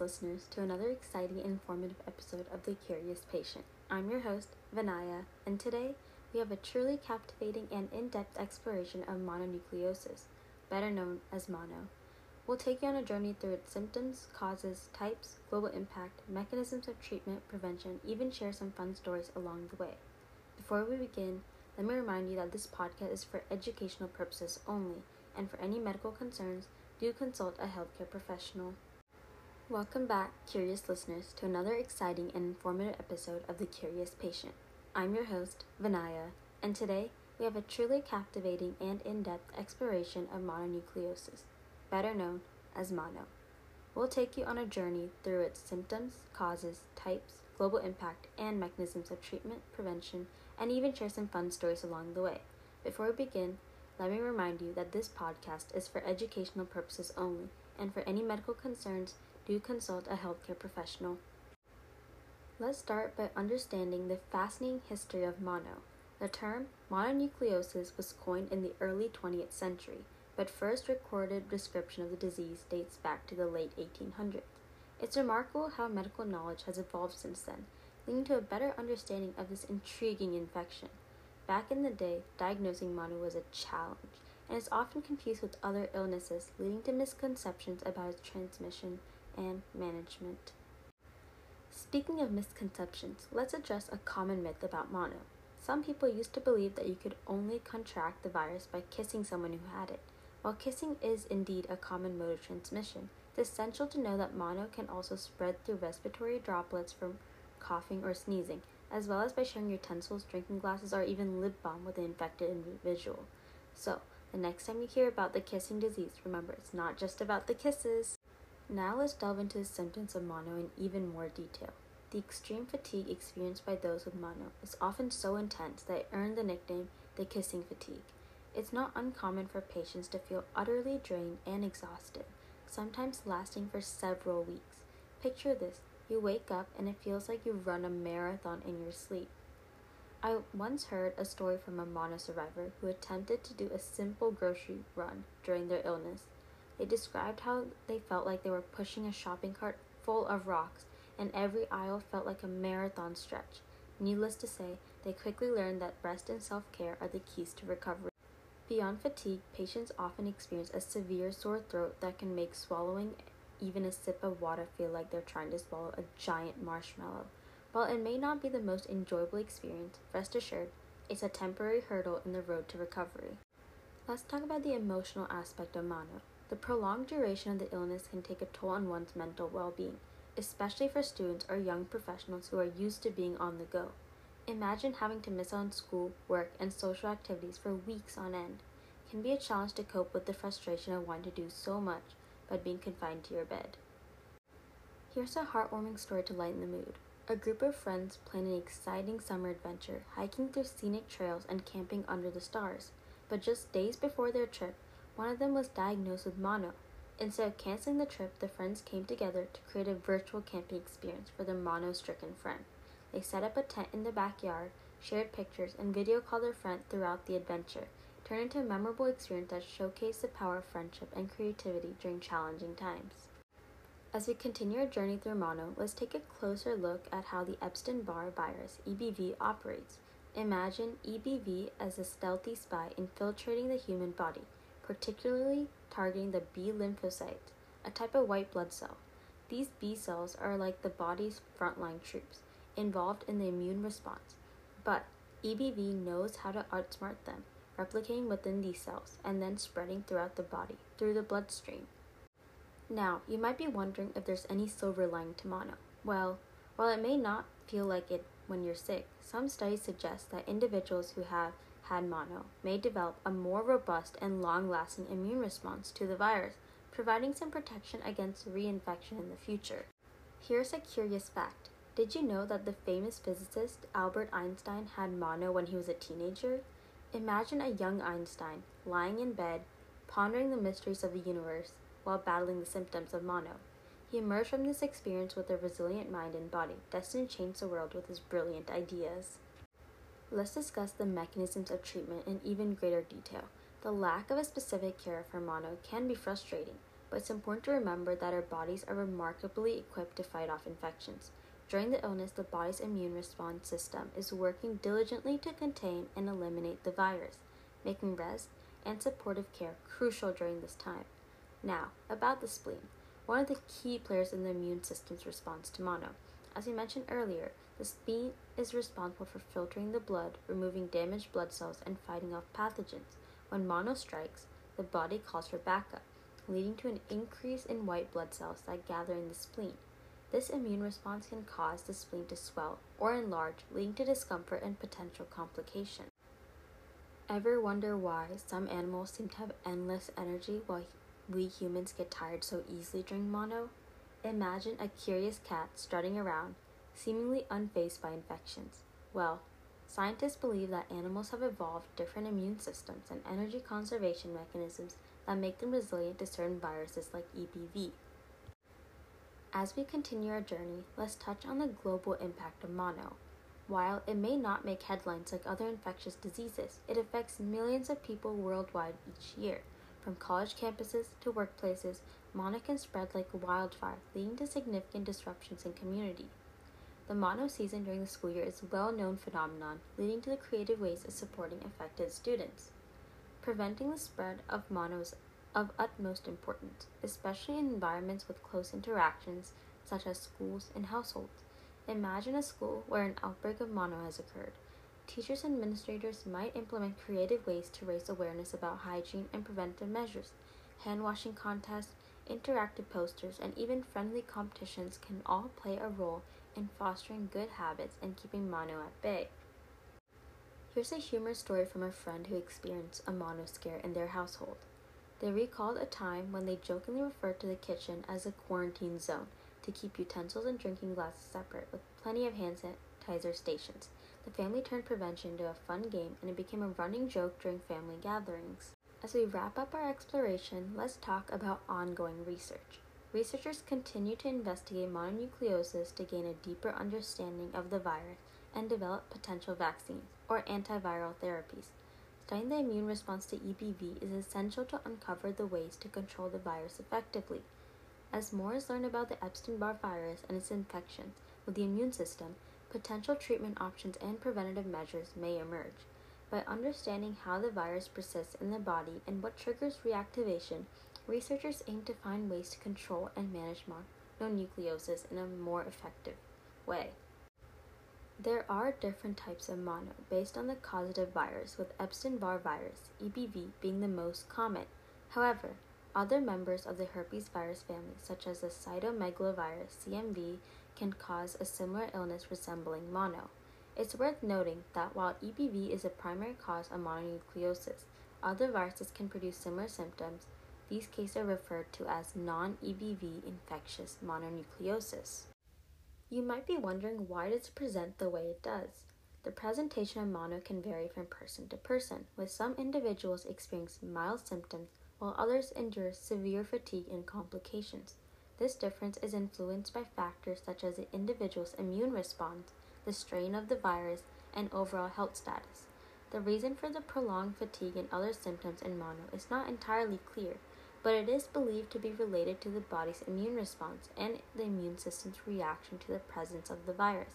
listeners, to another exciting and informative episode of The Curious Patient. I'm your host, Vinaya, and today we have a truly captivating and in depth exploration of mononucleosis, better known as mono. We'll take you on a journey through its symptoms, causes, types, global impact, mechanisms of treatment, prevention, even share some fun stories along the way. Before we begin, let me remind you that this podcast is for educational purposes only, and for any medical concerns, do consult a healthcare professional. Welcome back, curious listeners, to another exciting and informative episode of The Curious Patient. I'm your host, Vinaya, and today we have a truly captivating and in depth exploration of mononucleosis, better known as mono. We'll take you on a journey through its symptoms, causes, types, global impact, and mechanisms of treatment, prevention, and even share some fun stories along the way. Before we begin, let me remind you that this podcast is for educational purposes only, and for any medical concerns, do consult a healthcare professional. Let's start by understanding the fascinating history of mono. The term mononucleosis was coined in the early 20th century, but first recorded description of the disease dates back to the late 1800s. It's remarkable how medical knowledge has evolved since then, leading to a better understanding of this intriguing infection. Back in the day, diagnosing mono was a challenge and is often confused with other illnesses, leading to misconceptions about its transmission and management. Speaking of misconceptions, let's address a common myth about mono. Some people used to believe that you could only contract the virus by kissing someone who had it. While kissing is indeed a common mode of transmission, it's essential to know that mono can also spread through respiratory droplets from coughing or sneezing, as well as by sharing utensils, drinking glasses, or even lip balm with an infected individual. So, the next time you hear about the kissing disease, remember it's not just about the kisses. Now let's delve into the symptoms of mono in even more detail. The extreme fatigue experienced by those with mono is often so intense that it earned the nickname the kissing fatigue. It's not uncommon for patients to feel utterly drained and exhausted, sometimes lasting for several weeks. Picture this you wake up and it feels like you've run a marathon in your sleep. I once heard a story from a mono survivor who attempted to do a simple grocery run during their illness. They described how they felt like they were pushing a shopping cart full of rocks, and every aisle felt like a marathon stretch. Needless to say, they quickly learned that rest and self care are the keys to recovery. Beyond fatigue, patients often experience a severe sore throat that can make swallowing even a sip of water feel like they're trying to swallow a giant marshmallow. While it may not be the most enjoyable experience, rest assured, it's a temporary hurdle in the road to recovery. Let's talk about the emotional aspect of mono. The prolonged duration of the illness can take a toll on one's mental well being, especially for students or young professionals who are used to being on the go. Imagine having to miss out on school, work, and social activities for weeks on end. It can be a challenge to cope with the frustration of wanting to do so much but being confined to your bed. Here's a heartwarming story to lighten the mood. A group of friends plan an exciting summer adventure, hiking through scenic trails and camping under the stars. But just days before their trip, one of them was diagnosed with mono. Instead of canceling the trip, the friends came together to create a virtual camping experience for their mono stricken friend. They set up a tent in the backyard, shared pictures, and video called their friend throughout the adventure, turn into a memorable experience that showcased the power of friendship and creativity during challenging times. As we continue our journey through mono, let's take a closer look at how the Epstein Barr virus, EBV, operates. Imagine EBV as a stealthy spy infiltrating the human body, particularly targeting the B lymphocyte, a type of white blood cell. These B cells are like the body's frontline troops, involved in the immune response, but EBV knows how to outsmart them replicating within these cells and then spreading throughout the body through the bloodstream. Now, you might be wondering if there's any silver lining to mono. Well, while it may not feel like it when you're sick, some studies suggest that individuals who have had mono may develop a more robust and long lasting immune response to the virus, providing some protection against reinfection in the future. Here's a curious fact Did you know that the famous physicist Albert Einstein had mono when he was a teenager? Imagine a young Einstein lying in bed, pondering the mysteries of the universe while battling the symptoms of mono. He emerged from this experience with a resilient mind and body, destined to change the world with his brilliant ideas. Let's discuss the mechanisms of treatment in even greater detail. The lack of a specific cure for mono can be frustrating. but it's important to remember that our bodies are remarkably equipped to fight off infections. During the illness, the body's immune response system is working diligently to contain and eliminate the virus, making rest and supportive care crucial during this time. Now, about the spleen, one of the key players in the immune system's response to mono. As we mentioned earlier, the spleen is responsible for filtering the blood, removing damaged blood cells, and fighting off pathogens. When mono strikes, the body calls for backup, leading to an increase in white blood cells that gather in the spleen. This immune response can cause the spleen to swell or enlarge, leading to discomfort and potential complications. Ever wonder why some animals seem to have endless energy while we humans get tired so easily during mono? Imagine a curious cat strutting around, seemingly unfazed by infections. Well, scientists believe that animals have evolved different immune systems and energy conservation mechanisms that make them resilient to certain viruses like EBV. As we continue our journey, let's touch on the global impact of mono. While it may not make headlines like other infectious diseases, it affects millions of people worldwide each year. From college campuses to workplaces, mono can spread like wildfire, leading to significant disruptions in community. The mono season during the school year is a well-known phenomenon, leading to the creative ways of supporting affected students. Preventing the spread of mono is of utmost importance, especially in environments with close interactions such as schools and households. Imagine a school where an outbreak of mono has occurred. Teachers and administrators might implement creative ways to raise awareness about hygiene and preventive measures. Hand washing contests, interactive posters, and even friendly competitions can all play a role in fostering good habits and keeping mono at bay. Here's a humorous story from a friend who experienced a mono scare in their household. They recalled a time when they jokingly referred to the kitchen as a quarantine zone to keep utensils and drinking glasses separate with plenty of hand sanitizer stations. The family turned prevention into a fun game and it became a running joke during family gatherings. As we wrap up our exploration, let's talk about ongoing research. Researchers continue to investigate mononucleosis to gain a deeper understanding of the virus and develop potential vaccines or antiviral therapies. Studying the immune response to EBV is essential to uncover the ways to control the virus effectively. As more is learned about the Epstein Barr virus and its infections with the immune system, potential treatment options and preventative measures may emerge. By understanding how the virus persists in the body and what triggers reactivation, researchers aim to find ways to control and manage mononucleosis in a more effective way. There are different types of mono based on the causative virus, with Epstein Barr virus, EBV, being the most common. However, other members of the herpes virus family, such as the cytomegalovirus, CMV, can cause a similar illness resembling mono. It's worth noting that while EBV is a primary cause of mononucleosis, other viruses can produce similar symptoms. These cases are referred to as non EBV infectious mononucleosis. You might be wondering why does it present the way it does? The presentation of mono can vary from person to person, with some individuals experiencing mild symptoms while others endure severe fatigue and complications. This difference is influenced by factors such as the individual's immune response, the strain of the virus, and overall health status. The reason for the prolonged fatigue and other symptoms in mono is not entirely clear, but it is believed to be related to the body's immune response and the immune system's reaction to the presence of the virus.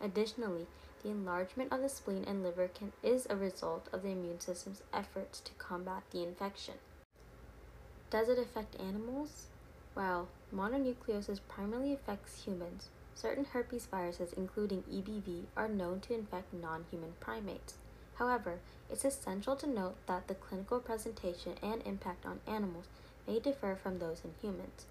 Additionally, the enlargement of the spleen and liver can, is a result of the immune system's efforts to combat the infection. Does it affect animals? While mononucleosis primarily affects humans, certain herpes viruses, including EBV, are known to infect non human primates. However, it's essential to note that the clinical presentation and impact on animals may differ from those in humans.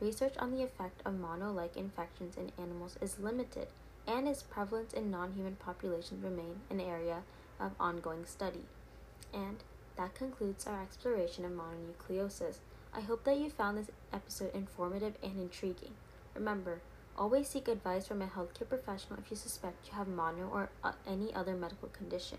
Research on the effect of mono like infections in animals is limited, and its prevalence in non human populations remain an area of ongoing study. And that concludes our exploration of mononucleosis. I hope that you found this episode informative and intriguing. Remember, always seek advice from a healthcare professional if you suspect you have mono or uh, any other medical condition.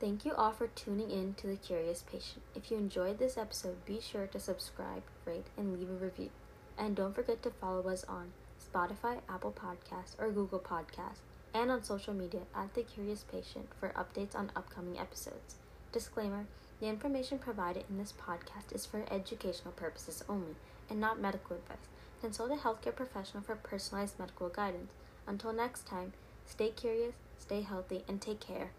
Thank you all for tuning in to The Curious Patient. If you enjoyed this episode, be sure to subscribe, rate, and leave a review. And don't forget to follow us on Spotify, Apple Podcasts, or Google Podcasts, and on social media at The Curious Patient for updates on upcoming episodes. Disclaimer The information provided in this podcast is for educational purposes only and not medical advice. Consult a healthcare professional for personalized medical guidance. Until next time, stay curious, stay healthy, and take care.